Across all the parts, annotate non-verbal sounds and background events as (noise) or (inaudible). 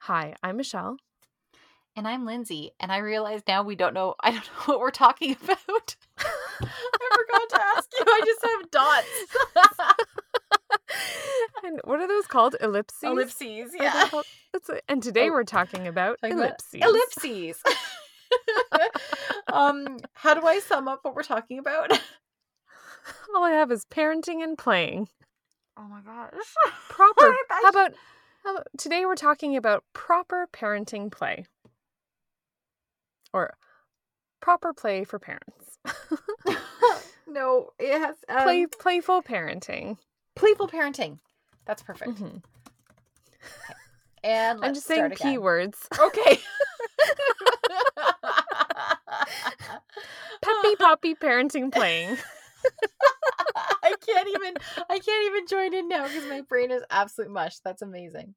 Hi, I'm Michelle. And I'm Lindsay. And I realize now we don't know, (laughs) I don't know what we're talking about. (laughs) I forgot to ask you. I just have dots. (laughs) and what are those called? Ellipses? Ellipses, yeah. And today Oh. we're talking about Talking about ellipses. Ellipses. um, how do I sum up what we're talking about? All I have is parenting and playing. Oh my gosh. Proper. How about how today we're talking about proper parenting play. Or proper play for parents. (laughs) (laughs) no, has um, Play playful parenting. playful parenting. That's perfect. Mhm. And let's I'm just saying keywords. (laughs) Okay. Peppy poppy parenting playing. I can't even I can't even join in now because my brain is absolute mush. That's amazing.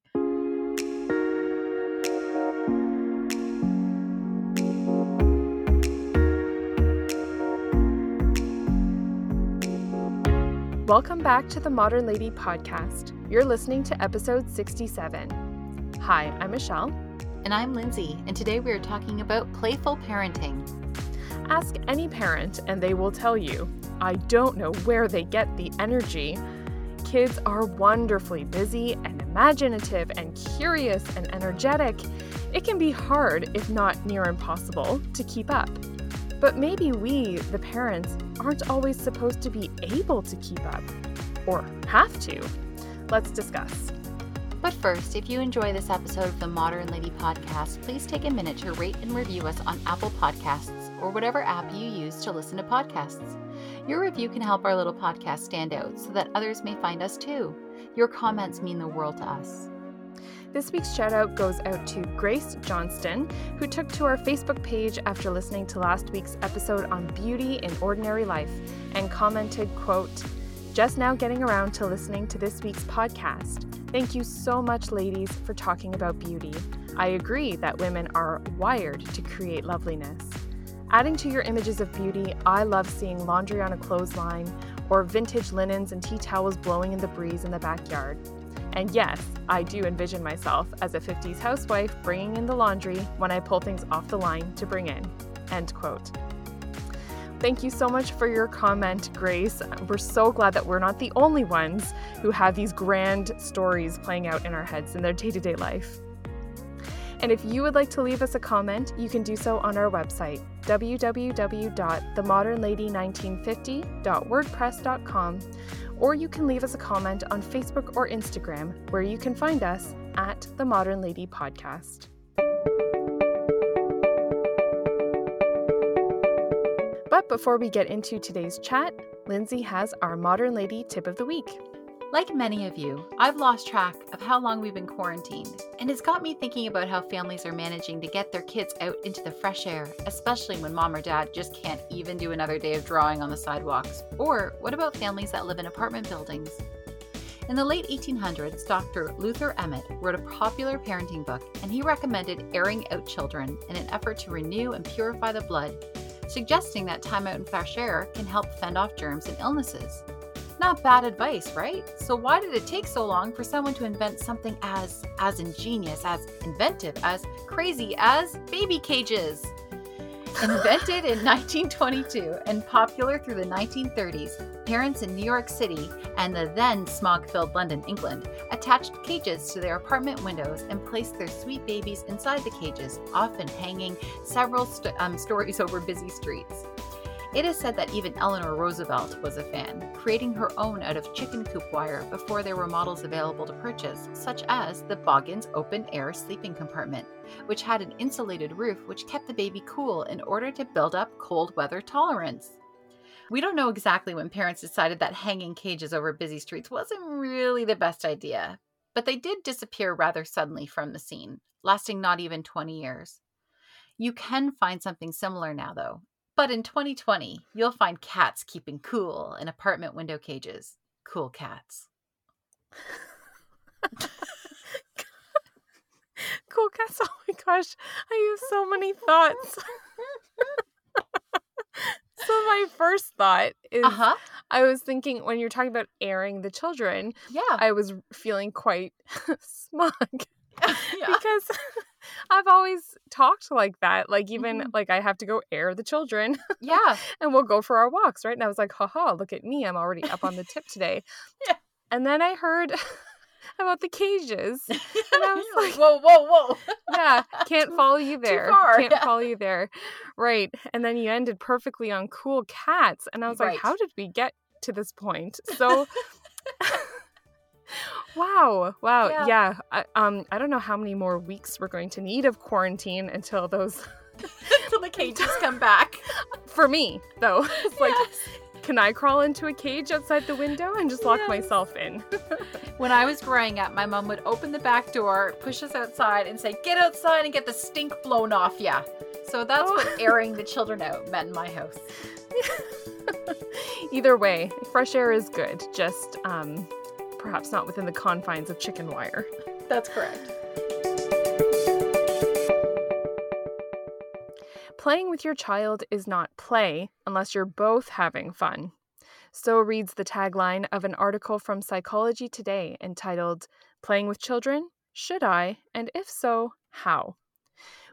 Welcome back to the Modern Lady podcast. You're listening to episode 67. Hi, I'm Michelle. And I'm Lindsay, and today we are talking about playful parenting. Ask any parent and they will tell you. I don't know where they get the energy. Kids are wonderfully busy and imaginative and curious and energetic. It can be hard, if not near impossible, to keep up. But maybe we, the parents, aren't always supposed to be able to keep up. Or have to. Let's discuss. But first, if you enjoy this episode of the Modern Lady podcast, please take a minute to rate and review us on Apple Podcasts or whatever app you use to listen to podcasts. Your review can help our little podcast stand out so that others may find us too. Your comments mean the world to us. This week's shout out goes out to Grace Johnston, who took to our Facebook page after listening to last week's episode on beauty in ordinary life and commented, quote, just now getting around to listening to this week's podcast. Thank you so much, ladies, for talking about beauty. I agree that women are wired to create loveliness. Adding to your images of beauty, I love seeing laundry on a clothesline or vintage linens and tea towels blowing in the breeze in the backyard. And yes, I do envision myself as a 50s housewife bringing in the laundry when I pull things off the line to bring in. End quote. Thank you so much for your comment, Grace. We're so glad that we're not the only ones who have these grand stories playing out in our heads in their day to day life. And if you would like to leave us a comment, you can do so on our website, www.themodernlady1950.wordpress.com, or you can leave us a comment on Facebook or Instagram, where you can find us at The Modern Lady Podcast. But before we get into today's chat, Lindsay has our Modern Lady tip of the week. Like many of you, I've lost track of how long we've been quarantined, and it's got me thinking about how families are managing to get their kids out into the fresh air, especially when mom or dad just can't even do another day of drawing on the sidewalks. Or what about families that live in apartment buildings? In the late 1800s, Dr. Luther Emmett wrote a popular parenting book, and he recommended airing out children in an effort to renew and purify the blood, suggesting that time out in fresh air can help fend off germs and illnesses. Not bad advice, right? So why did it take so long for someone to invent something as as ingenious, as inventive, as crazy as baby cages? Invented in (laughs) 1922 and popular through the 1930s, parents in New York City and the then smog-filled London, England, attached cages to their apartment windows and placed their sweet babies inside the cages, often hanging several st- um, stories (laughs) over busy streets. It is said that even Eleanor Roosevelt was a fan, creating her own out of chicken coop wire before there were models available to purchase, such as the Boggins open air sleeping compartment, which had an insulated roof which kept the baby cool in order to build up cold weather tolerance. We don't know exactly when parents decided that hanging cages over busy streets wasn't really the best idea, but they did disappear rather suddenly from the scene, lasting not even 20 years. You can find something similar now, though, but in 2020, you'll find cats keeping cool in apartment window cages. Cool cats. Cool cats. Oh my gosh. I have so many thoughts. (laughs) so my first thought is Uh huh. I was thinking when you're talking about airing the children, Yeah. I was feeling quite (laughs) smug (laughs) yeah. because I've always talked like that. Like even Mhm. like I have to go air the children Yeah. (laughs) and we'll go for our walks, right? And I was like, haha, look at me. I'm already up on the tip today. Yeah. And then I heard (laughs) about the cages. (laughs) And I was like, whoa, whoa, whoa. yeah, can't Too- follow you there. far, Can't yeah. follow you there. Right. And then you ended perfectly on cool cats. And I was Right. like, how did we get to this point? So Wow. Wow. Yeah. Yeah. I, um I don't know how many more weeks we're going to need of quarantine until those (laughs) Until the cages come back. (laughs) for me though. (laughs) It's like Yes. can I crawl into a cage outside the window and just lock Yes. myself in? When I was growing up, my mom would open the back door, push us outside, and say, Get outside and get the stink blown off ya. So that's Oh. what airing the children out meant in my house. Either way, fresh air is good, just um perhaps not within the confines of chicken wire. That's correct. Playing with your child is not play unless you're both having fun. So reads the tagline of an article from Psychology Today entitled Playing with Children? Should I? And if so, how?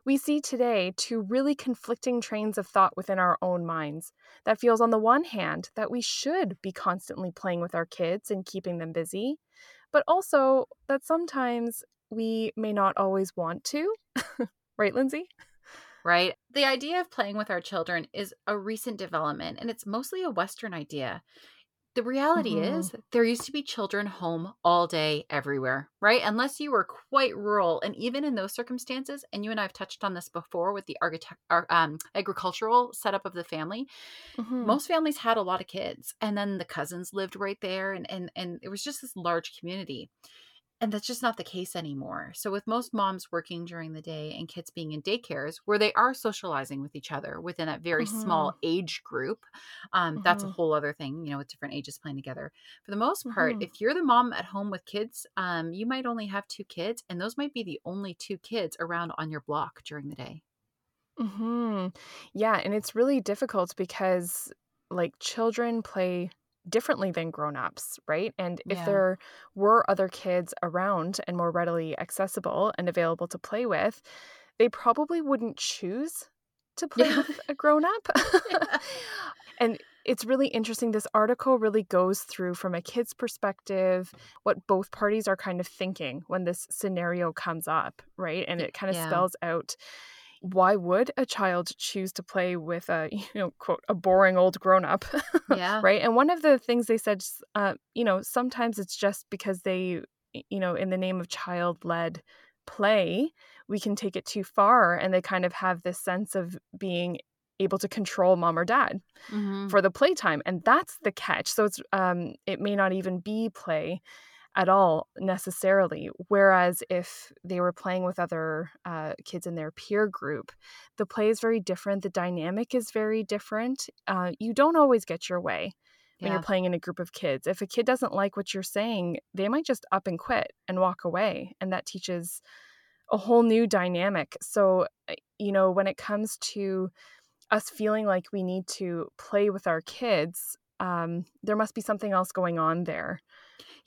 We see today two really conflicting trains of thought within our own minds that feels, on the one hand, that we should be constantly playing with our kids and keeping them busy, but also that sometimes we may not always want to. (laughs) right, Lindsay? Right? The idea of playing with our children is a recent development, and it's mostly a Western idea. The reality Mhm. is, there used to be children home all day, everywhere, right? Unless you were quite rural. And even in those circumstances, and you and I have touched on this before with the architect, ar- um, agricultural setup of the family, Mhm. most families had a lot of kids and then the cousins lived right there and and and it was just this large community and that's just not the case anymore. So with most moms working during the day and kids being in daycares where they are socializing with each other within that very small age group um, that's a Mhm. whole other thing you know with different ages playing together. For the most part Mhm. if you're the mom at home with kids um, you might only have two kids and those might be the only two kids around on your block during the day. Hmm Yeah, and it's really difficult because like children play differently than grown-ups, right? And if Yeah. there were other kids around and more readily accessible and available to play with, they probably wouldn't choose to play Yeah. with a grown-up. (laughs) (laughs) and it's really interesting. This article really goes through from a kid's perspective what both parties are kind of thinking when this scenario comes up, right? And it kind of yeah. spells out why would a child choose to play with a (laughs) you know quote a boring old grown up yeah. right? And one of the things they said uh, you know sometimes it's just because they you know in the name of child led play we can take it too far and they kind of have this sense of being able to control mom or dad Mhm. for the playtime and that's the catch. So it's um it may not even be play at all necessarily whereas if they were playing with other uh, kids in their peer group the play is very different the dynamic is very different uh, you don't always get your way when yeah. you're playing in a group of kids. If a kid doesn't like what you're saying they might just up and quit and walk away and that teaches a whole new dynamic. So uh, you know when it comes to us feeling like we need to play with our kids um, there must be something else going on there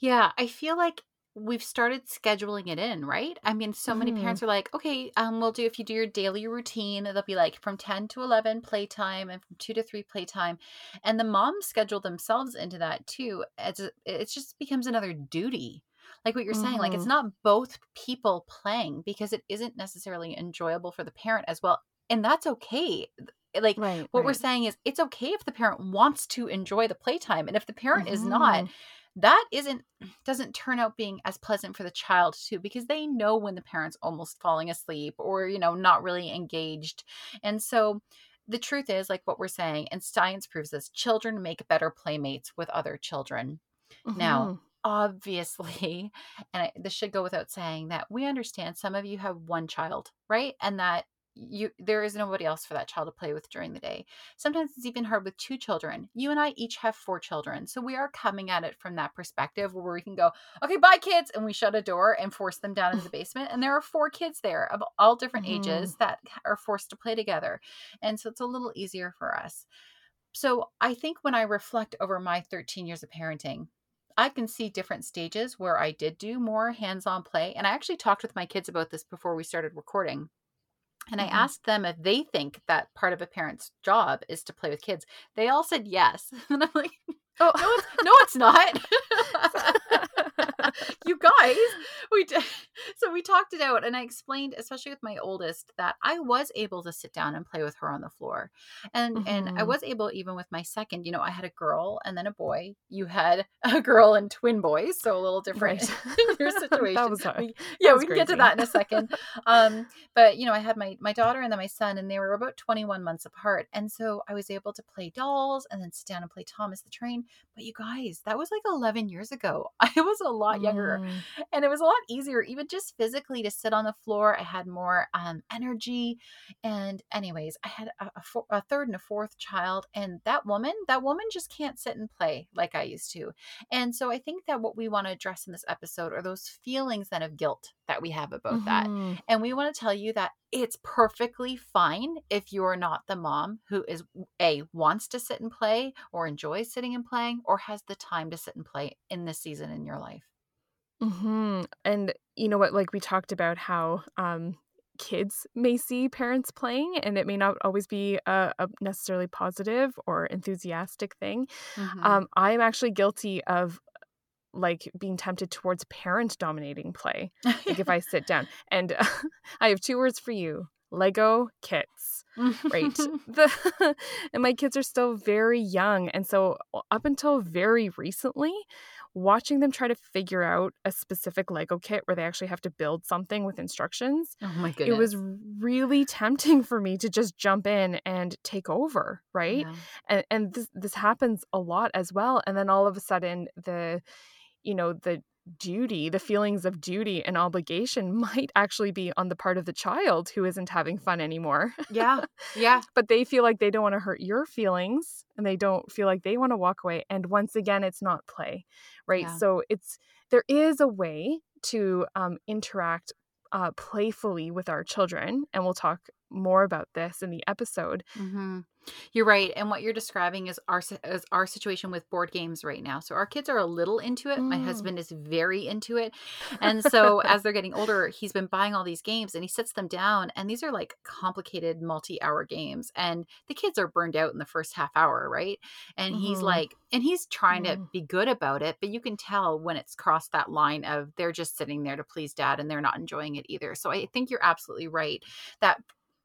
Yeah, I feel like we've started scheduling it in, right? I mean, so many Mhm. parents are like, okay, um, we'll do if you do your daily routine, it'll be like from 10 to 11 playtime and from 2 to 3 playtime. And the moms schedule themselves into that too. It's it just becomes another duty. Like what you're saying, like it's Mhm. not both people playing because it isn't necessarily enjoyable for the parent as well. And that's okay. Like right what we're saying is it's okay if the parent wants to enjoy the playtime and if the parent is not Mm-hmm. That isn't doesn't turn out being as pleasant for the child too because they know when the parent's almost falling asleep or you know not really engaged. And so the truth is like what we're saying and science proves this children make better playmates with other children. Now mm-hmm. obviously (laughs) and I, this should go without saying that we understand some of you have one child right? And that you there is nobody else for that child to play with during the day sometimes it's even hard with two children you and i each have four children so we are coming at it from that perspective where we can go okay bye kids and we shut a door and force them down into the (laughs) basement and there are four kids there of all different Mhm. ages that are forced to play together and so it's a little easier for us so i think when i reflect over my 13 years of parenting I can see different stages where I did do more hands on play. And I actually talked with my kids about this before we started recording. And I Mhm. asked them if they think that part of a parent's job is to play with kids. They all said yes. (laughs) And I'm like, Oh, no, (laughs) it's, no, it's not. (laughs) you guys, we did. So we talked it out, and I explained, especially with my oldest, that I was able to sit down and play with her on the floor, and and I Mhm. was able even with my second. You know, I had a girl and then a boy. You had (laughs) a girl and twin boys, so a little different Right. in your situation. that was, uh, We- yeah, was we can get to that in a second. um, but you know, I had my my daughter and then my son, and they were about 21 months apart, and so I was able to play dolls and then sit down and play Thomas the Train. But you guys, that was like 11 years ago. (laughs) I was a lot younger, Mm. and it was a lot easier, even just physically, to sit on the floor. I had more um, energy, and anyways, I had a, a, four, a third and a fourth child, and that woman, that woman just can't sit and play like I used to. And so I think that what we want to address in this episode are those feelings then of guilt that we have about that. Mhm. And we want to tell you that it's perfectly fine if you're not the mom who is a wants to sit and play or enjoys sitting and playing or has the time to sit and play in this season in your life. Mhm. And you know what? Like we talked about how um, kids may see parents playing, and it may not always be a, a necessarily positive or enthusiastic thing. Mhm. Um, I'm actually guilty of like being tempted towards parent dominating play. (laughs) Like if I sit down, and (laughs) I have two words for you: Lego kits. right (laughs) the and my kids are still very young and so up until very recently watching them try to figure out a specific lego kit where they actually have to build something with instructions oh my goodness. it was really tempting for me to just jump in and take over right Yeah. and and this this happens a lot as well and then all of a sudden the you know the duty the feelings of duty and obligation (laughs) might actually be on the part of the child who isn't having fun anymore Yeah. (laughs) Yeah. but they feel like they don't want to hurt your feelings and they don't feel like they want to walk away and once again it's not play right Yeah. so it's there is a way to um, interact uh, playfully with our children and we'll talk more about this in the episode hmm You're right, and what you're describing is our is our situation with board games right now. So our kids are a little into it. My Mm. husband is very into it, (laughs) and so as they're getting older, he's been buying all these games, and he sits them down, and these are like complicated multi-hour games, and the kids are burned out in the first half hour, right? And he's Mhm. like, and he's trying to Mm. be good about it, but you can tell when it's crossed that line of they're just sitting there to please dad, and they're not enjoying it either. So I think you're absolutely right that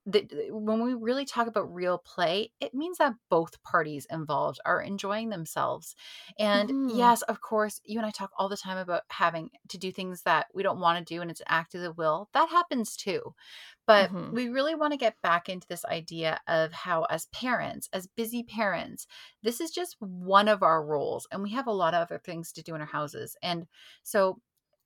the, when we really talk about real play, it means that both parties involved are enjoying themselves. And Mhm. yes, of course, you and I talk all the time about having to do things that we don't want to do and it's an act of the will. That happens too. But Mhm. we really want to get back into this idea of how, as parents, as busy parents, this is just one of our roles. And we have a lot of other things to do in our houses. And so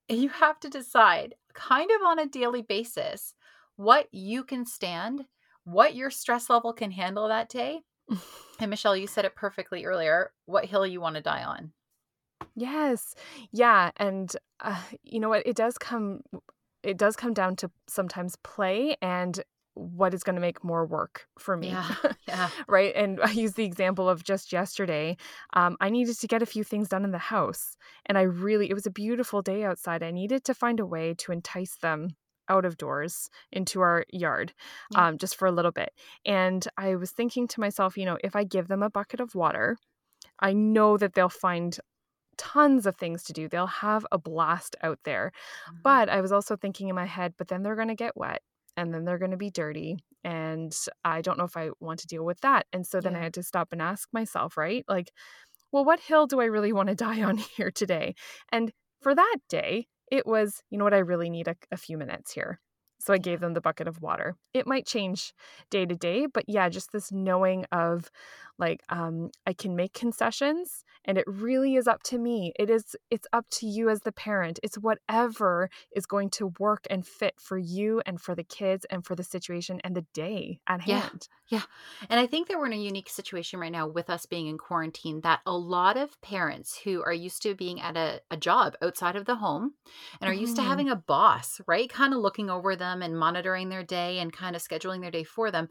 you have to decide, kind of on a daily basis, what you can stand, what your stress level can handle that day. And Michelle, you said it perfectly earlier what hill you want to die on. Yes. Yeah, and uh, you know what? It does come it does come down to sometimes play and what is going to make more work for me. Yeah. (laughs) Yeah. right? And I use the example of just yesterday. Um, I needed to get a few things done in the house, and I really it was a beautiful day outside. I needed to find a way to entice them out of doors into our yard Yeah. um, just for a little bit. And I was thinking to myself, you know, if I give them a bucket of water, I know that they'll find tons of things to do. They'll have a blast out there. Mhm. But I was also thinking in my head, but then they're going to get wet and then they're going to be dirty. And I don't know if I want to deal with that. And so then I had to stop and ask myself, right? Like, well, what hill do I really want to (laughs) die on here today? And for that day, it was, you know what, I really need a, a few minutes here. So I gave them the bucket of water. It might change day to day, but yeah, just this knowing of like um I can make concessions and it really is up to me. It is it's up to you as the parent. It's whatever is going to work and fit for you and for the kids and for the situation and the day at hand. Yeah. hand. And I think that we're in a unique situation right now with us being in quarantine that a lot of parents who are used to being at a, a job outside of the home and are used to Mhm. having a boss, right? Kind of looking over them and monitoring their day and kind of scheduling their day for them.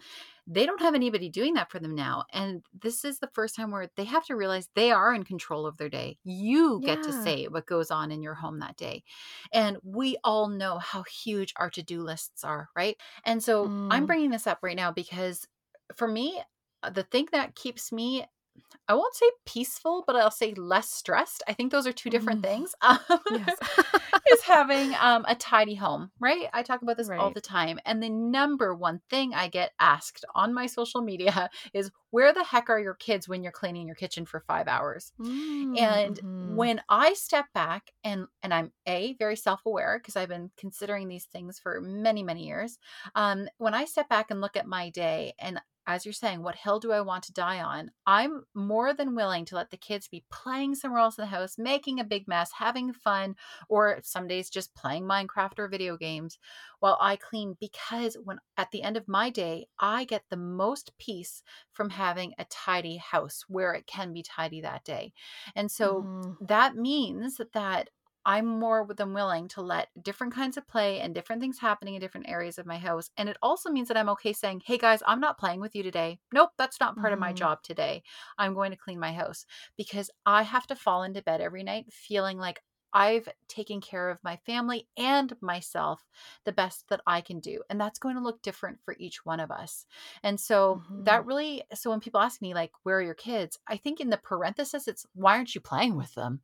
They don't have anybody doing that for them now. And this is the first time where they have to realize they are in control of their day. You get to say what goes on in your home that day. And we all know how huge our to do lists are, right? And so I'm Mm. bringing this up right now because for me, uh, the thing that keeps me I won't say peaceful, but I'll say less stressed. I think those are two different Mhm. things. (laughs) Um, Yes. (laughs) is having um, a tidy home, right? I talk about this all the time. And the number one thing I get asked on my social media (laughs) is where the heck are your kids when you're cleaning your kitchen for five hours? Mm, And mhm. when I step back and and I'm a very self-aware because I've been considering these things for many many years. Um, when I step back and look at my day and as you're saying, what hill do I want to die on? I'm more than willing to let the kids be playing somewhere else in the house, making a big mess, having fun, or some days just playing Minecraft or video games while I clean because when at the end of my day, I get the most peace from having a tidy house where it can be tidy that day. And so Mhm. that means that I'm more than willing to let different kinds of play and different things happening in different areas of my house. And it also means that I'm okay saying, hey guys, I'm not playing with you today. Nope, that's not part of my Mhm. job today. I'm going to clean my house because I have to fall into bed every night feeling like I've taken care of my family and myself the best that I can do. And that's going to look different for each one of us. And so that Mhm. really, so when people ask me, like, where are your kids? I think in the parenthesis, it's why aren't you playing with them?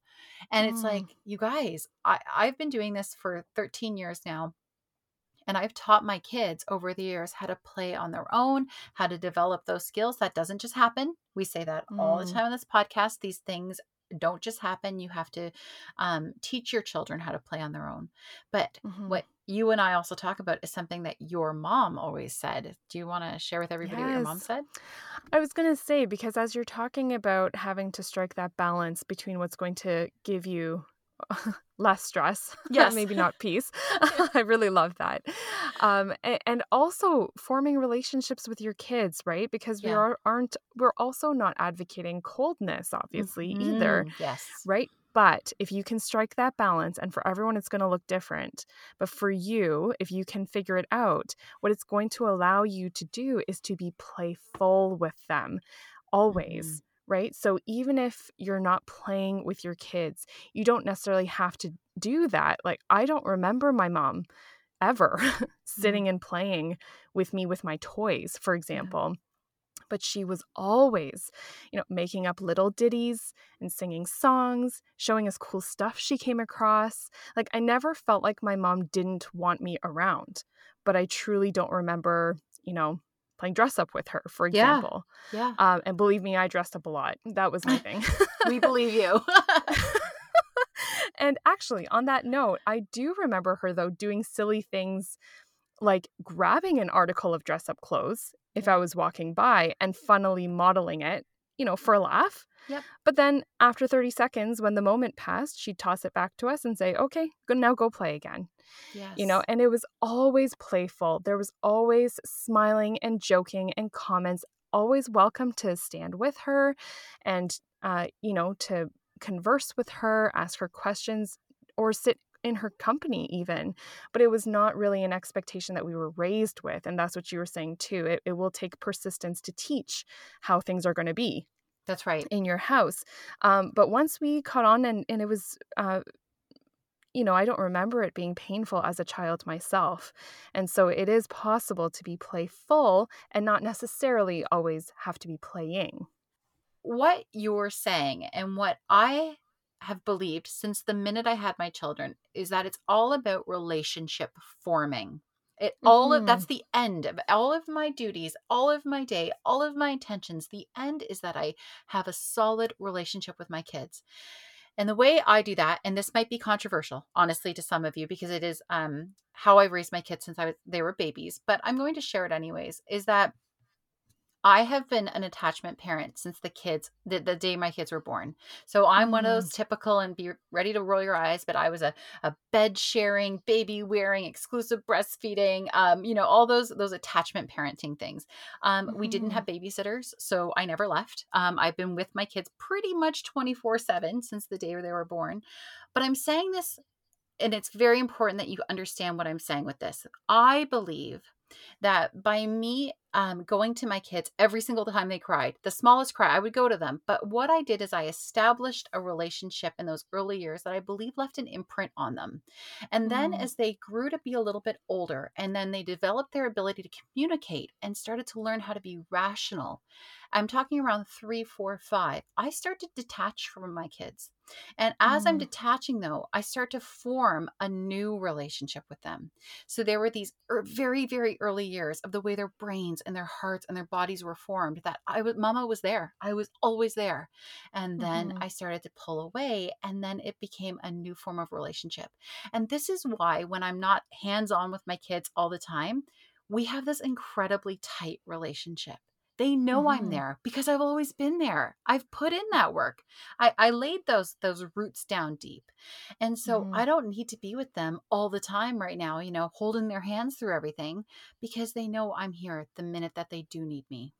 And it's Mm. like, you guys, I, I've been doing this for 13 years now. And I've taught my kids over the years how to play on their own, how to develop those skills. That doesn't just happen. We say that all the Mm. time on this podcast. These things don't just happen. You have to um, teach your children how to play on their own. But Mhm. what you and I also talk about is something that your mom always said. Do you want to share with everybody what your mom said? I was going to say, because as you're talking about having to strike that balance between what's going to give you (laughs) less stress, (laughs) Yes. maybe not peace. (laughs) I really love that. Um, a- and, also forming relationships with your kids, right? Because we Yeah. are, aren't, we're also not advocating coldness, obviously, either, Mhm. Yes. right? But if you can strike that balance, and for everyone, it's going to look different. But for you, if you can figure it out, what it's going to allow you to do is to be playful with them always. Right. So even if you're not playing with your kids, you don't necessarily have to do that. Like, I don't remember my mom ever (laughs) mm-hmm. sitting and playing with me with my toys, for example. But she was always, you know, making up little ditties and singing songs, showing us cool stuff she came across. Like, I never felt like my mom didn't want me around, but I truly don't remember, you know, playing dress up with her, for Yeah. example. Yeah. Um, and believe me, I dressed up a lot. That was my thing. we believe you. (laughs) (laughs) and actually, on that note, I do remember her, though, doing silly things like grabbing an article of dress up clothes if I was walking by and funnily modeling it, you know, for a laugh. Yep. But then after 30 seconds, when the moment passed, she'd toss it back to us and say, okay, good, now go play again. yes. You know, and it was always playful. There was always smiling and joking and comments, always welcome to stand with her and, uh, you know, to converse with her, ask her questions, or sit in her company even but it was not really an expectation that we were raised with and that's what you were saying too it, it will take persistence to teach how things are going to be That's right. in your house um, but once we caught on and, and it was uh, you know i don't remember it being painful as a child myself and so it is possible to be playful and not necessarily always have to be playing what you're saying and what I have believed since the minute I had my children is that it's all about relationship forming. It all of that's the end of all of my duties, all of my day, all of my intentions. The end is that I have a solid relationship with my kids. And the way I do that, and this might be controversial, honestly, to some of you, because it is um how I've raised my kids since I was they were babies, but I'm going to share it anyways, is that I have been an attachment parent since the kids the, the day my kids were born. So I'm one of those typical and be ready to roll your eyes, but I was a, a bed sharing, baby wearing, exclusive breastfeeding, um, you know, all those those attachment parenting things. Um, we didn't have babysitters, so I never left. Um, I've been with my kids pretty much 24-7 since the day they were born. But I'm saying this and it's very important that you understand what I'm saying with this. I believe that by me um, going to my kids every single time they cried, the smallest cry, I would go to them. But what I did is I established a relationship in those early years that I believe left an imprint on them. And then Mm. as they grew to be a little bit older, and then they developed their ability to communicate and started to learn how to be rational. I'm talking around three, four, five. I start to detach from my kids. And as I'm Mm. detaching, though, I start to form a new relationship with them. So there were these er, very, very early years of the way their brains and their hearts and their bodies were formed that I was, Mama was there. I was always there. And then Mhm. I started to pull away, and then it became a new form of relationship. And this is why when I'm not hands on with my kids all the time, we have this incredibly tight relationship. They know I'm Mhm. there because I've always been there. I've put in that work. I, I laid those those roots down deep. And so Mhm. I don't need to be with them all the time right now, you know, holding their hands through everything because they know I'm here the minute that they do need me.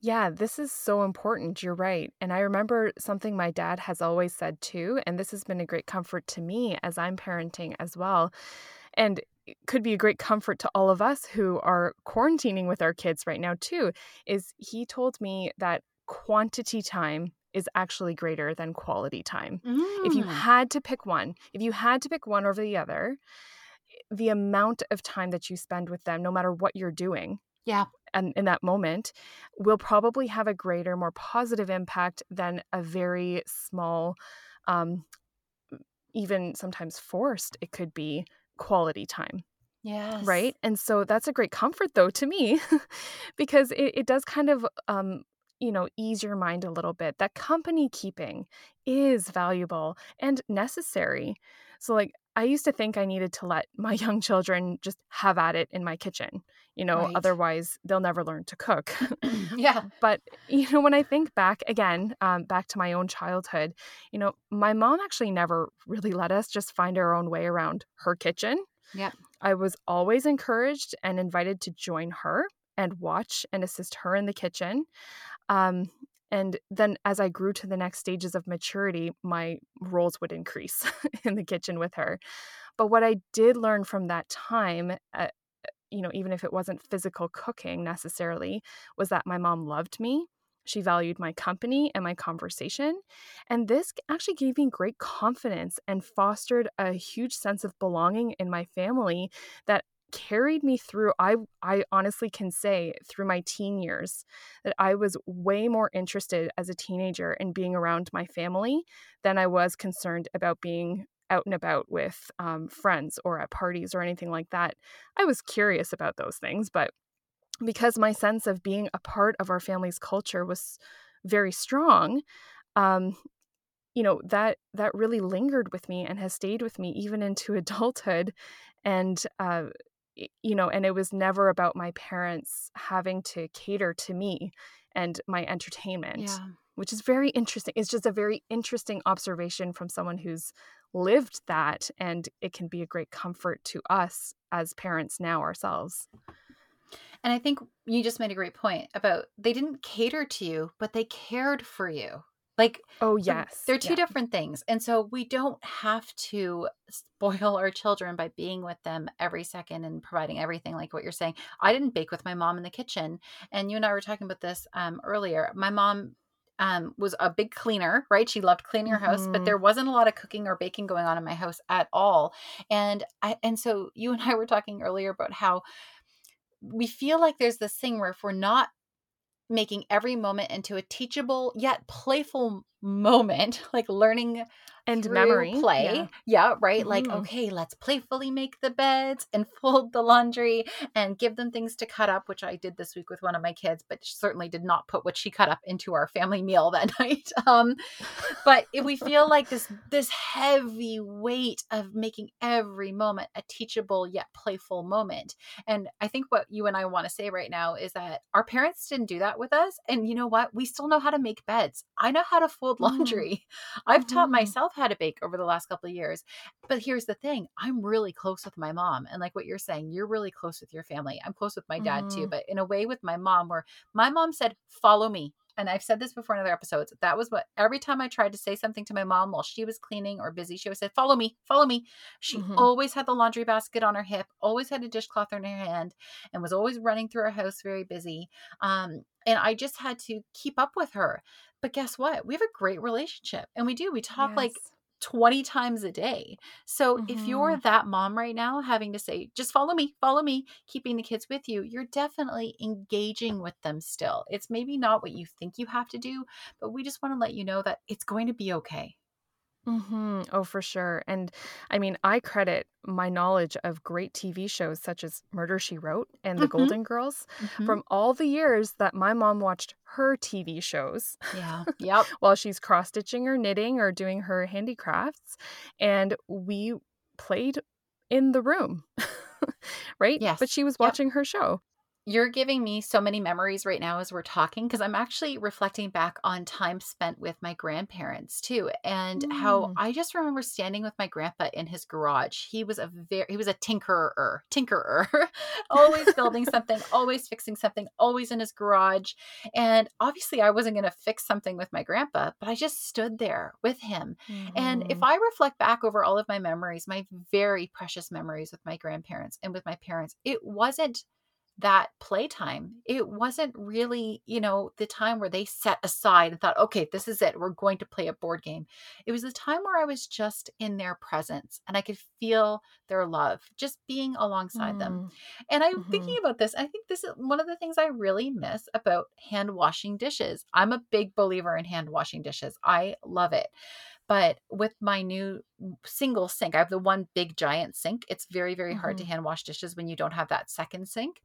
Yeah, this is so important. You're right. And I remember something my dad has always said too, and this has been a great comfort to me as I'm parenting as well. And could be a great comfort to all of us who are quarantining with our kids right now too, is he told me that quantity time is actually greater than quality time. If you Mm, had to pick one, if you had to pick one over the other, the amount of time that you spend with them, no matter what you're doing, yeah. and in that moment will probably have a greater more positive impact than a very small um even sometimes forced it could be quality time Yes. right and so that's a great comfort though to me (laughs) because it, it does kind of um you know ease your mind a little bit. That company keeping is valuable and necessary. So like i used to think i needed to let my (laughs) young children just have at it in my kitchen you know Right. otherwise they'll never learn to cook (laughs) (clears throat) yeah. but you know when i think back again um, back to my own childhood you know my mom actually never really let us just find our own way around her kitchen yeah I was always encouraged and invited to join her and watch and assist her in the kitchen. Um, and then as I grew to the next stages of maturity, my roles would increase (laughs) in the kitchen with her. But what I did learn from that time, uh, you know, even if it wasn't physical cooking necessarily, was that my mom loved me. She valued my company and my conversation. And this actually gave me great confidence and fostered a huge sense of belonging in my family that carried me through I I honestly can say through my teen years that I was way more interested as a teenager in being around my family than I was concerned about being out and about with um, friends or at parties or anything like that. I was curious about those things, but because my sense of being a part of our family's culture was very strong, um, you know that that really lingered with me and has stayed with me even into (laughs) adulthood, and uh, you know, and it was never about my parents having to cater to me and my entertainment Yeah. Which is very interesting. It's just a very interesting observation from someone who's lived that, and it can be a great comfort to us as parents now ourselves. And I think you just made a great point about they didn't cater to you, but they cared for you. Like Oh, yes. They're two yeah. different things. And so we don't have to spoil our children by being with them every second and providing everything like what you're saying. I didn't bake with my mom in the kitchen. And you and I were talking about this um, earlier. My mom um, was a big cleaner, right? She loved cleaning her house, but Mhm. there wasn't a lot of cooking or baking going on in my house at all. And I and so you and I were talking earlier about how we feel like there's this thing where if we're not making every moment into a teachable yet playful moment, (laughs) like learning And memory. play. Yeah. Yeah, right. Like, Mhm. okay, let's playfully make the beds and (laughs) fold the laundry and give them things to cut up, which I did this week with one of my kids, but certainly did not put what she cut up into our family (laughs) meal that night. Um, but if we feel like this this heavy weight of making every moment a teachable yet playful moment. And I think what you and I want to say right now is that our parents didn't do that with us. And you know what? We still know how to make beds. I know how to fold Mhm. laundry. (laughs) I've taught Mhm. myself how to bake over the last couple of years. But here's the thing I'm really close with my mom. And like what you're saying, you're really close with your family. I'm close with my dad too, Mhm. but in a way with my mom, where my mom said, Follow me. And I've said this before in other episodes, that was what every time I tried to say something to my mom while she was cleaning or busy, she always said, Follow me, follow me. She Mhm. always had the laundry basket on her hip, always had a dishcloth in her hand, and was always running through her house very busy. Um, and I just had to keep up with her. But guess what? We have a great relationship. And we do. We talk like Yes. 20 times a day. So if you're Mhm. that mom right now having to say, just follow me, follow me, keeping the kids with you, you're definitely engaging with them still. It's maybe not what you think you have to do, but we just want to let you know that it's going to be okay. Hmm Oh, for sure. And I mean, I credit my knowledge of great TV shows such as Murder She Wrote and The Mhm. Golden Girls from all the years that my mom watched her TV shows yeah. (laughs) Yep. while she's cross stitching or knitting or doing her handicrafts. And we played in the room, (laughs) right? Yes. But she was Yep. watching her show. You're giving me so many memories right now as we're talking because I'm actually reflecting back on time spent with my grandparents too and how Mm. I just remember standing with my grandpa in his garage. He was a very he was a tinkerer, tinkerer. (laughs) always building (laughs) something, always fixing something, always in his garage. And obviously I wasn't going to fix something with my grandpa, but I just stood there with him and if Mhm. I reflect back over all of my memories, my very precious memories with my grandparents and with my parents, it wasn't that playtime. It wasn't really, you know, the time where they set aside and thought, okay, this is it. We're going to play a board game. It was the time where I was just in their presence and I could feel their love, just being alongside them. Mm. And I'm Mhm. thinking about this. I think this is one of the things I really miss about hand washing dishes. I'm a big believer in hand washing dishes. I love it. But with my new single sink, I have the one big giant sink. It's very, very hard to hand wash dishes when you don't have that second sink.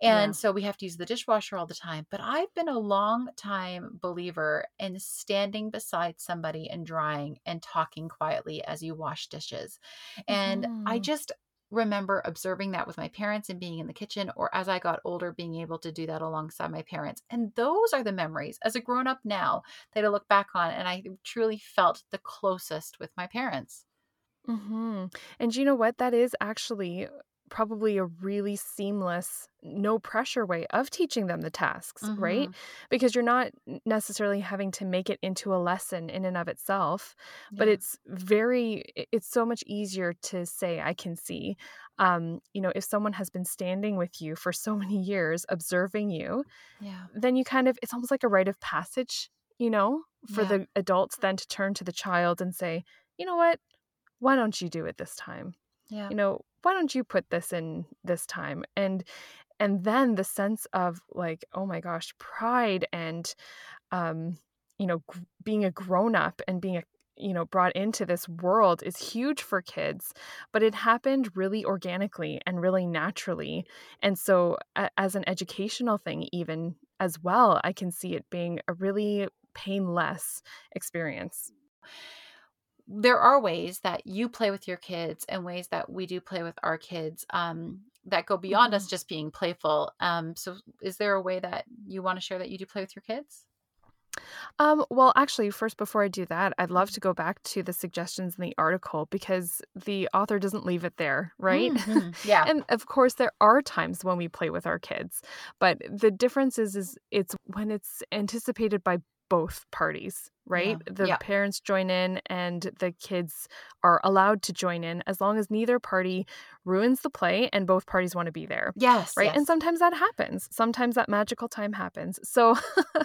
And Yeah. so we have to use the dishwasher all the time. But I've been a long time believer in standing beside somebody and drying and talking quietly as you wash dishes. And I Mhm. just remember observing that with my parents and being in the kitchen, or as I got older, being able to do that alongside my parents. And those are the memories as a grown up now that I look back on and I truly felt the closest with my parents. hmm And you know what? That is actually probably a really seamless, no pressure way of teaching them the tasks, right? Mhm. Because you're not necessarily having to make it into a lesson in and of itself, but it's very, it's so much easier to say, I can see. Um, you know, if someone has been standing with you for so (laughs) many years, observing you, yeah. then you kind of, it's almost like a rite of passage, you know, for Yeah. the adults then to turn to the child and say, you know what? Why don't you do it this time? Yeah. you know why don't you put this in this time? And and then the sense of like oh my gosh pride and um you know gr- being a grown up and being a you know brought into this world is huge for kids but it happened really organically and really naturally. And so a- as an educational thing even as well i can see it being a really painless experience there are ways that you play with your kids and ways that we do play with our kids um, that go beyond us Mhm. just being playful. Um, so, is there a way that you want to share that you do play with your kids? Um, well, actually, first, before I do that, I'd love to go back to the suggestions in the article because the author doesn't leave it there, right? Mhm. Yeah. and of course, there are times when we play with our kids, but the difference is, is it's when it's anticipated by both parties, right? The yeah. parents join in and the kids are allowed to join in as long as neither party ruins the play and both parties want to be there. yes. Right. Yes. And sometimes that happens. Sometimes that magical time happens. So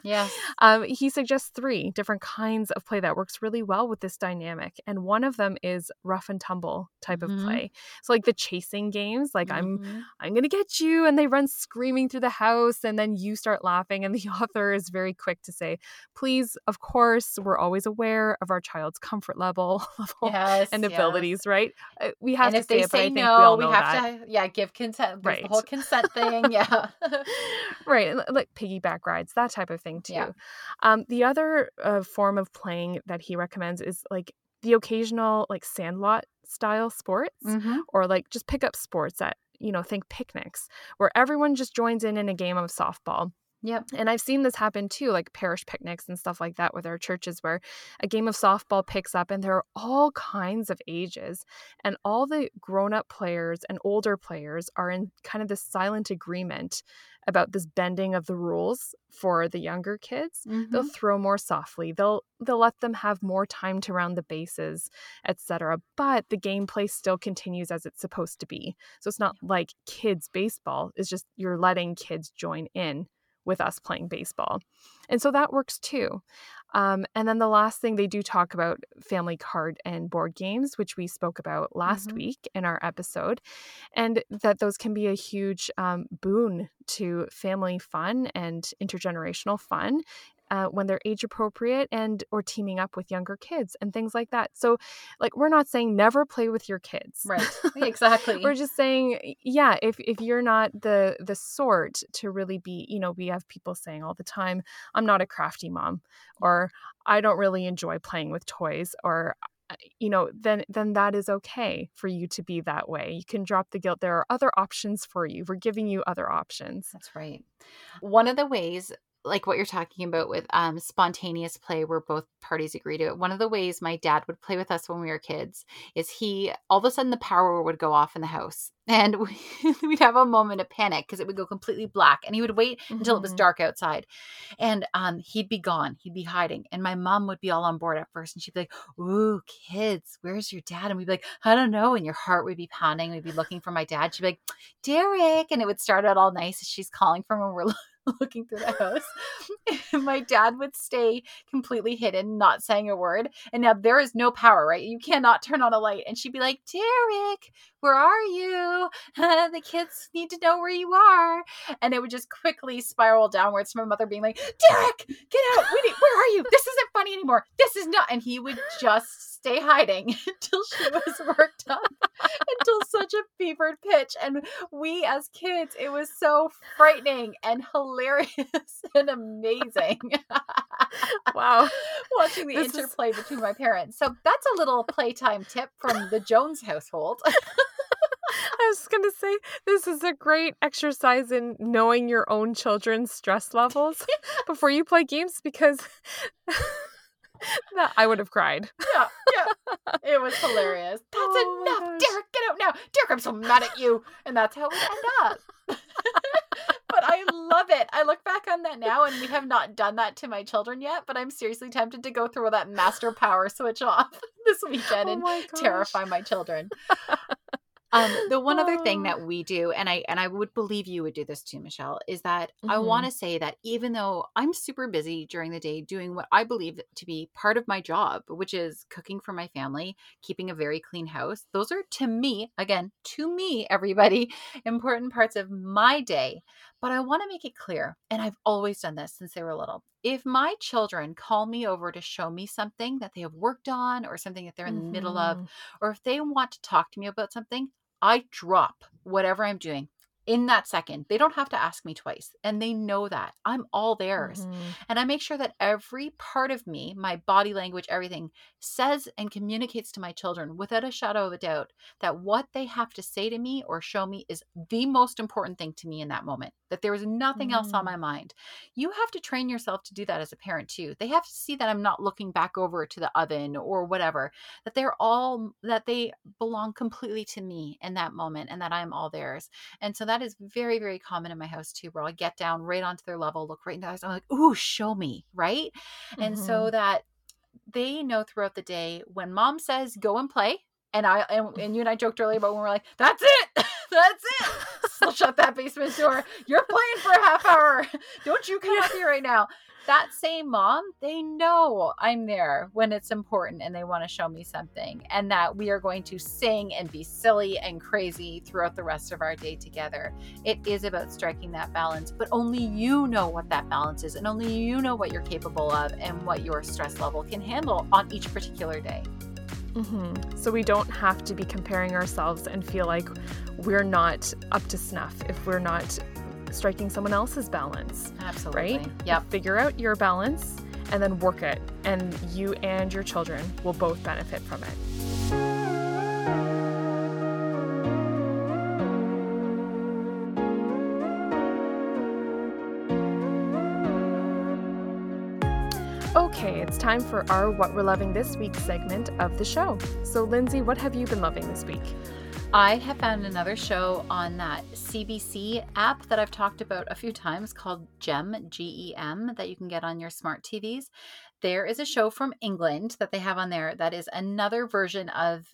yes. (laughs) um, he suggests three different kinds of play that works really well with this dynamic. And one of them is rough and tumble type Mhm. of play. So like the chasing games, like I'm Mhm. I'm gonna get you, and they run screaming through the house, and then you start laughing, and the (laughs) author is very quick to say, please, of course, we're always aware of our child's comfort level, (laughs) level yes. and yes. abilities, right? Uh, We have And to if say they it, but I say we no, all we, have that. to, yeah, give consent. Right. the whole consent thing. (laughs) Yeah. right like piggyback rides that type of thing too Yeah. um, the other uh, form of playing that he recommends is like the occasional like sandlot style sports Mhm. or like just pick up sports at you know think picnics where everyone just joins in in a game of softball Yep. And I've seen this happen too, like parish picnics and stuff like that with our churches, where a game of softball picks up and there are all kinds of ages. And all the grown up players and older players are in kind of this silent agreement about this bending of the rules for the younger kids. Mm-hmm. They'll throw more softly. They'll they'll let them have more time to round the bases, etc. But the gameplay still continues as it's supposed to be. So it's not like kids baseball. It's just you're letting kids join in with us playing baseball. And so that works too. Um, and then the last thing they do talk about family card and board games, which we spoke about last Mhm. week in our episode, and that those can be a huge um, boon to family fun and intergenerational fun. Uh, when they're age appropriate and or teaming up with younger kids and things like that. So like we're not saying never play with your kids. Right. (laughs) Exactly. we're just saying yeah if if you're not the the sort to really be you know we have people saying all the time i'm not a crafty mom or i don't really enjoy playing with toys or uh, you know then then that is okay for you to be that way. You can drop the guilt. There are other options for you. We're giving you other options. That's right. One of the ways, like what you're talking about with um, spontaneous play, where both parties agree to it, one of the ways my dad would play with us when we were kids is he all of a sudden the power would go off in the house. (laughs) And we, we'd have a moment of panic because it would go completely black. And he would wait until it was Mhm. dark outside. And um, he'd be gone. He'd be hiding. And my mom would be all on board at first. And she'd be like, Ooh, kids, where's your dad? And we'd be like, I don't know. And your heart would be pounding. We'd be looking for my dad. She'd be like, Derek. And it would start out all nice as she's calling for him and we're (laughs) (laughs) looking through the house. (laughs) My dad would stay completely hidden, not saying a word. And now there is no power, right? You cannot turn on a light. And she'd be like, Derek, where are you? (laughs) the kids need to know where you are. And it would just quickly spiral downwards to my mother being like, Derek, get out. We need, where are you? This isn't funny anymore. This is not. And he would just stay hiding (laughs) until she was worked up until such a fevered pitch. And we as kids, it was so frightening and hilarious (laughs) and amazing wow watching the This is- interplay between my parents. So that's a little playtime tip from the Jones household. I was going to say this is a great exercise in knowing your own children's stress levels (laughs) before you play games because (laughs) that I would have cried. yeah, yeah. It was hilarious. (laughs) Oh that's Oh enough. Derek, get out now. Derek, I'm so mad at you. And that's how we end up. but I love it. I look back on that now and we have not done that to my children yet, but I'm seriously tempted to go through that master power switch off this weekend Oh and terrify my children. Um, the one other thing Oh. that we do, and I and I would believe you would do this too, Michelle, is that I Mhm. want to say that even though I'm super busy during the day doing what I believe to be part of my job, which is cooking for my family, keeping a very clean house, those are to me, again, to me, everybody, (laughs) important parts of my day. But I want to make it clear, and I've always done this since they were little. If my children call me over to show me something that they have worked on or something that they're in the middle of, Mhm. or if they want to talk to me about something, I drop whatever I'm doing in that second. They don't have to ask me twice. And they know that. I'm all theirs. Mhm. And I make sure that every part of me, my body language, everything says and communicates to my children without a shadow of a doubt that what they have to say to me or show me is the most important thing to me in that moment, that there is nothing else on Mm. my mind. You have to train yourself to do that as a parent too. They have to see that I'm not looking back over to the oven or whatever, that they're all, that they belong completely to me in that moment and that I'm all theirs. And so that is very, very common in my house too, where I'll get down right onto their level, look right in their eyes. I'm like, ooh, show me, right? And Mm-hmm. so that they know throughout the day when mom says go and play, and I and, and you and I joked earlier about when we're like, that's it, (laughs) that's it. (laughs) So shut that basement door. You're playing for a half hour. Don't you come up here right now. That same mom, they know I'm there when it's important and they want to show me something, and that we are going to sing and be silly and crazy throughout the rest of our day together. It is about striking that balance, but only you know what that balance is, and only you know what you're capable of and what your stress level can handle on each particular day. Mhm. So we don't have to be comparing ourselves and feel like we're not up to snuff if we're not striking someone else's balance, Absolutely. right? Yep. Figure out your balance and then work it, and you and your children will both benefit from it. Okay, it's time for our What We're Loving This Week segment of the show. So, Lindsay, what have you been loving this week? I have found another show on that CBC app that I've talked about a few times called GEM, G E M, that you can get on your smart TVs. There is a show from England that they have on there that is another version of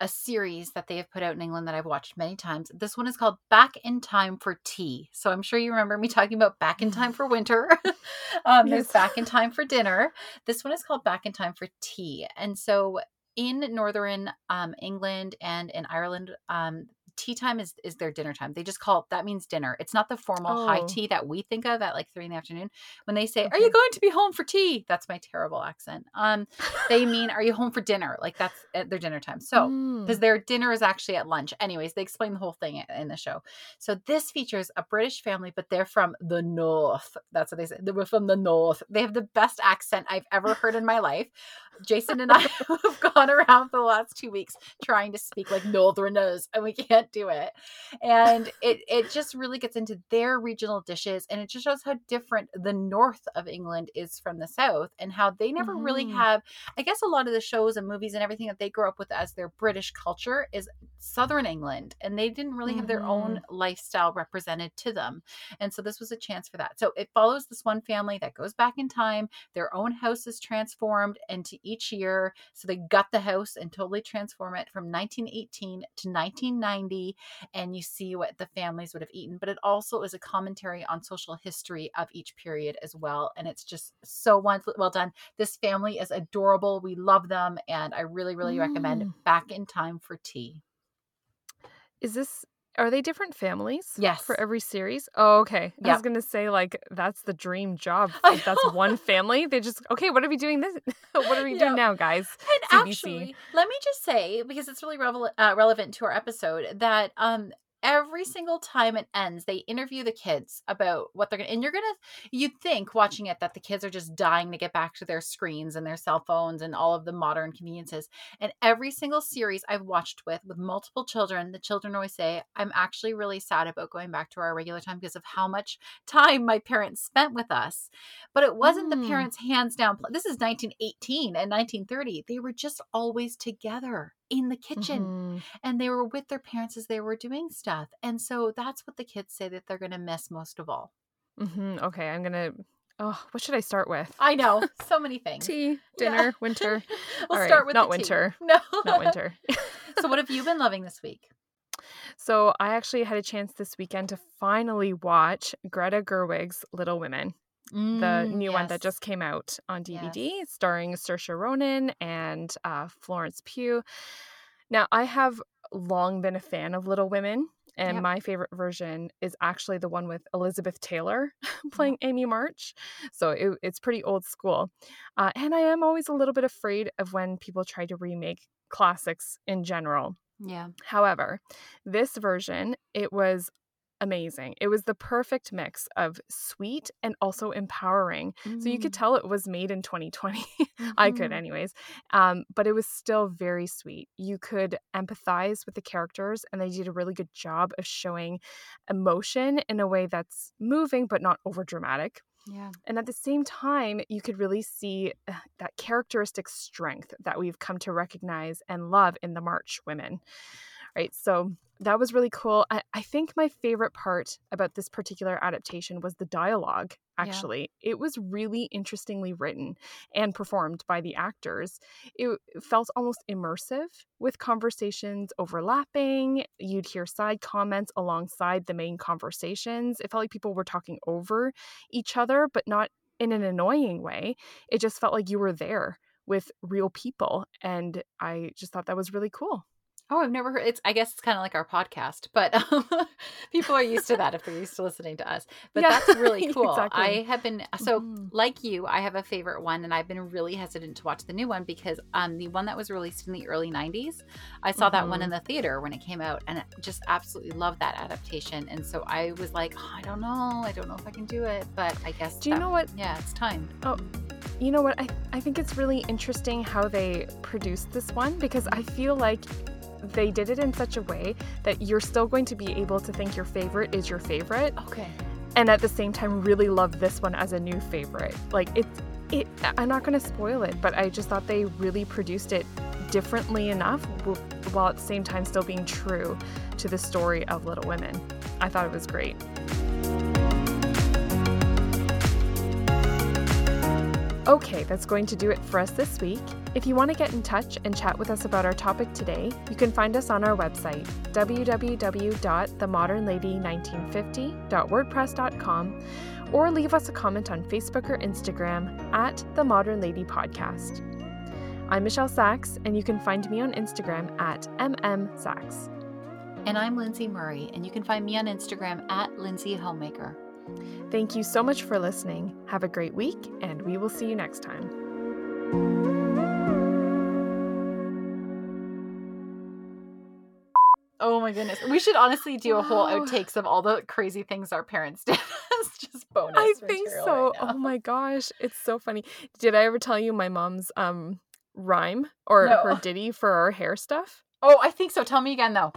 a series that they have put out in England that I've watched many times. This one is called Back in Time for Tea. So I'm sure you remember me talking about Back in Time for Winter. (laughs) um, There's Back in Time for Dinner. This one is called Back in Time for Tea. And so in northern um, England and in Ireland, um, tea time is is their dinner time. They just call it that means dinner. It's not the formal oh. high tea that we think of at like three in the afternoon. When they say, okay. "Are you going to be home for tea?" That's my terrible accent. Um, they mean, "Are you home for dinner?" Like that's at their dinner time. So because mm. their dinner is actually at lunch. Anyways, they explain the whole thing in the show. So this features a British family, but they're from the north. That's what they say. They were from the north. They have the best accent I've ever heard in my life. Jason and I (laughs) have gone around for the last two weeks trying to speak like Northerners, and we can't do it. And it it just really gets into their regional dishes, and it just shows how different the north of England is from the south, and how they never mm. really have. I guess a lot of the shows and movies and everything that they grew up with as their British culture is southern England, and they didn't really have their own mm-hmm. lifestyle represented to them. And so this was a chance for that. So it follows this one family that goes back in time. Their own house is transformed, and to each year. So they gut the house and totally transform it from 1918 to 1990. And you see what the families would have eaten. But it also is a commentary on social history of each period as well. And it's just so well done. This family is adorable. We love them. And I really, really mm. recommend Back in Time for Tea. Is this are they different families? Yes. For every series? Oh, okay. Yep. I was gonna say like that's the dream job. (laughs) If that's one family. They just okay. What are we doing this? (laughs) what are we doing now, guys? And CBC. actually, let me just say because it's really revel- uh, relevant to our episode that um every single time it ends, they interview the kids about what they're going to, and you're going to, you'd think watching it that the kids are just dying to get back to their screens and their cell phones and all of the modern conveniences. And every single series I've watched with, with multiple children, the children always say, I'm actually really sad about going back to our regular time because of how much time my parents spent with us. But it wasn't mm. the parents' hands down. This is 1918 and 1930. They were just always together in the kitchen mm-hmm. and they were with their parents as they were doing stuff. And so that's what the kids say that they're going to miss most of all. Mm-hmm. Okay, I'm going to Oh, what should I start with? I know. (laughs) So many things. tea, dinner, yeah. winter. (laughs) we'll start with not winter. Tea. No. not winter. (laughs) so what have you been loving this week? So I actually had a chance this weekend to finally watch Greta Gerwig's Little Women. Mm, the new yes. one that just came out on DVD, yes. starring Saoirse Ronan and uh, Florence Pugh. Now, I have long been a fan of Little Women, and yep. my favorite version is actually the one with Elizabeth Taylor (laughs) playing Amy March. So it, it's pretty old school. Uh, and I am always a little bit afraid of when people try to remake classics in general. Yeah. However, this version, it was amazing. It was the perfect mix of sweet and also empowering. Mm. So you could mm. tell it was made in 2020. Mm-hmm. (laughs) I could, mm-hmm. anyways. Um, but it was still very sweet. You could empathize with the characters, and they did a really good job of showing emotion in a way that's moving but not over dramatic. Yeah. And at the same time, you could really see uh, that characteristic strength that we've come to recognize and love in the March women. Right. So that was really cool. I, I, think my favorite part about this particular adaptation was the dialogue, actually. Yeah. It was really interestingly written and performed by the actors. It felt almost immersive with conversations overlapping. You'd hear side comments alongside the main conversations. It felt like people were talking over each other, but not in an annoying way. It just felt like you were there with real people. And I just thought that was really cool. Oh, I've never heard. It's. I guess it's kind of like our podcast, but um, (laughs) people are used to that if they're used to listening to us. (laughs) But yeah, that's really (laughs) cool. Exactly. I have been so mm. like you. I have a favorite one, and I've been really hesitant to watch the new one because um the one that was released in the early '90s, I saw mm-hmm. that one mm-hmm. in the theater when it came out, and just absolutely loved that adaptation. And so I was like, oh, I don't know, I don't know if I can do it, but I guess. Do you that, know what? Yeah, it's time. Oh, you know what? I I think it's really interesting how they produced this one because I feel like they did it in such a way that you're still going to be able to think your favorite is your favorite. Okay. And at the same time, really love this one as a new favorite. Like it's it, I'm not going to spoil it, but I just thought they really produced it differently enough while at the same time still being true to the story of Little Women. I thought it was great. Okay, that's going to do it for us this week. If you want to get in touch and chat with us about our topic today, you can find us on our website, www.themodernlady1950.wordpress.com, or leave us a comment on Facebook or Instagram at The Modern Lady Podcast. I'm Michelle Sachs, and you can find me on Instagram at MMSachs. And I'm Lindsay Murray, and you can find me on Instagram at Lindsay Homemaker. Thank you so much for listening. Have a great week, and we will see you next time. Oh my goodness. We should honestly do a whole outtakes of all the crazy things our parents (laughs) did. it's just bonus. I think so. Right oh my gosh. It's so funny. Did I ever tell you my mom's um rhyme or no. her ditty for our hair stuff? Oh, I think so. Tell me again though.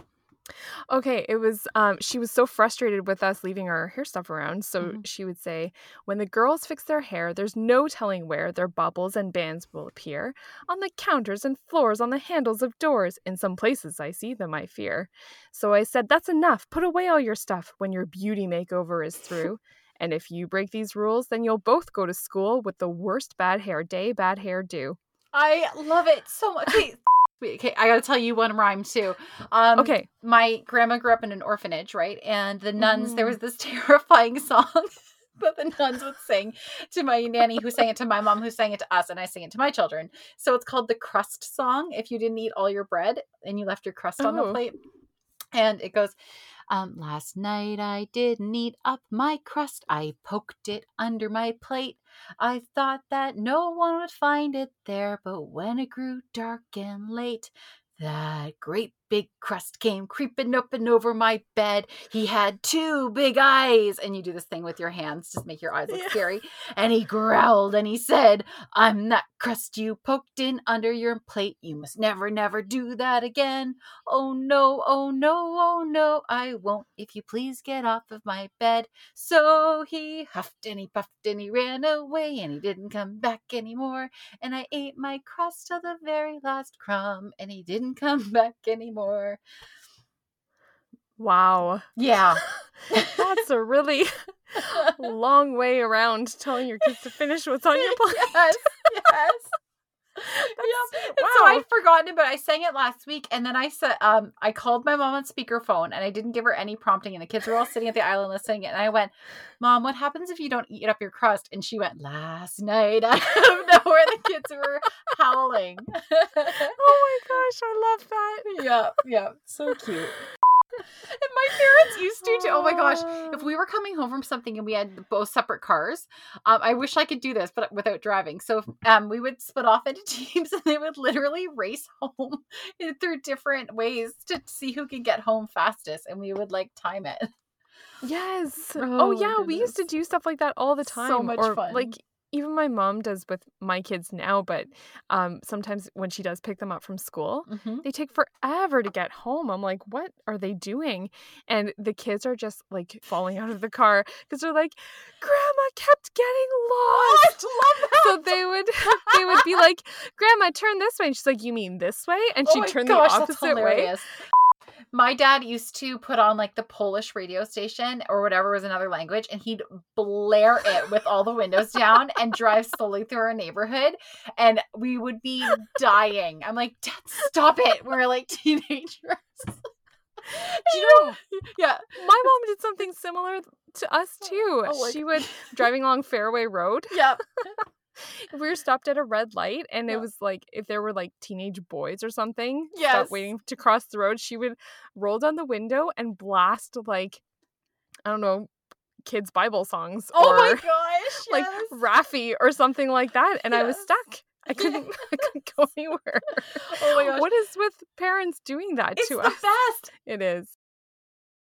Okay, it was um she was so frustrated with us leaving our hair stuff around, so mm-hmm. she would say, "When the girls fix their hair, there's no telling where their bubbles and bands will appear. On the counters and floors, on the handles of doors, in some places I see them, I fear." So I said, "That's enough. Put away all your stuff when your beauty makeover is (laughs) through." and if you break these rules, then you'll both go to school with the worst bad hair day, bad hair do. I love it so much. Okay, I gotta tell you one rhyme too. Um, okay, my grandma grew up in an orphanage, right? And the nuns, mm. there was this (laughs) terrifying song that the nuns would sing to my nanny, who sang it to my mom, who sang it to us, and I sing it to my children. So it's called the crust song. If you didn't eat all your bread and you left your crust oh. on the oh. plate, and it goes. Um, last night I didn't eat up my crust. I poked it under my plate. I thought that no one would find it there, but when it grew dark and late, that great big crust came creeping up and over my bed. He had two big eyes. And you do this thing with your hands to make your eyes look yeah. scary. And he growled and he said, I'm that crust you poked in under your plate. You must never, never do that again. Oh no, oh no, oh no, I won't if you please get off of my bed. So he huffed and he puffed and he ran away and he didn't come back anymore. And I ate my crust till the very last crumb and he didn't come (laughs) back anymore anymore. Wow. Yeah. (laughs) That's a really (laughs) long way around telling your kids to finish what's on your (laughs) plate. Yes. Yes. (laughs) yeah. Wow. So I'd forgotten it, but I sang it last week, and then I said, um, I called my mom on speakerphone, and I didn't give her any prompting, and the kids were all sitting at the island listening, and I went, "Mom, what happens if you don't eat up your crust?" And she went, "Last night, (laughs) out of nowhere, the kids were howling." (laughs) oh my gosh, I love that. Yeah, yeah, so cute. And my parents used to too. Oh my gosh. If we were coming home from something and we had both separate cars, um, I wish I could do this, but without driving. So um, we would split off into (laughs) teams and they would literally race home (laughs) through different ways to see who could get home fastest. And we would like time it. Yes. Oh, oh yeah, we used to do stuff like that all the time. So much or, fun. Like even my mom does with my kids now, but um, sometimes when she does pick them up from school, mm-hmm. they take forever to get home. I'm like, what are they doing? And the kids are just like falling out of the car because they're like, Grandma kept getting lost. so they would (laughs) they would be like, Grandma, turn this way. And she's like, You mean this way? And she'd oh turn gosh, the opposite way my dad used to put on like the Polish radio station or whatever was another language, and he'd blare it with all the windows down and drive slowly through our neighborhood. And we would be dying. I'm like, Dad, stop it. We're like (laughs) teenagers. Do you know? Yeah, my mom did something similar to us oh, too. Oh, she would driving along Fairway Road. Yep (laughs) we were stopped at a red light and yeah. it was like if there were like teenage boys or something yes. waiting to cross the road she would roll down the window and blast like i don't know kids bible songs oh or my gosh like yes. Raffi or something like that and yes. i was stuck I couldn't, (laughs) I couldn't go (laughs) anywhere. Oh my gosh. What is with parents doing that it's to us? It's the best. It is.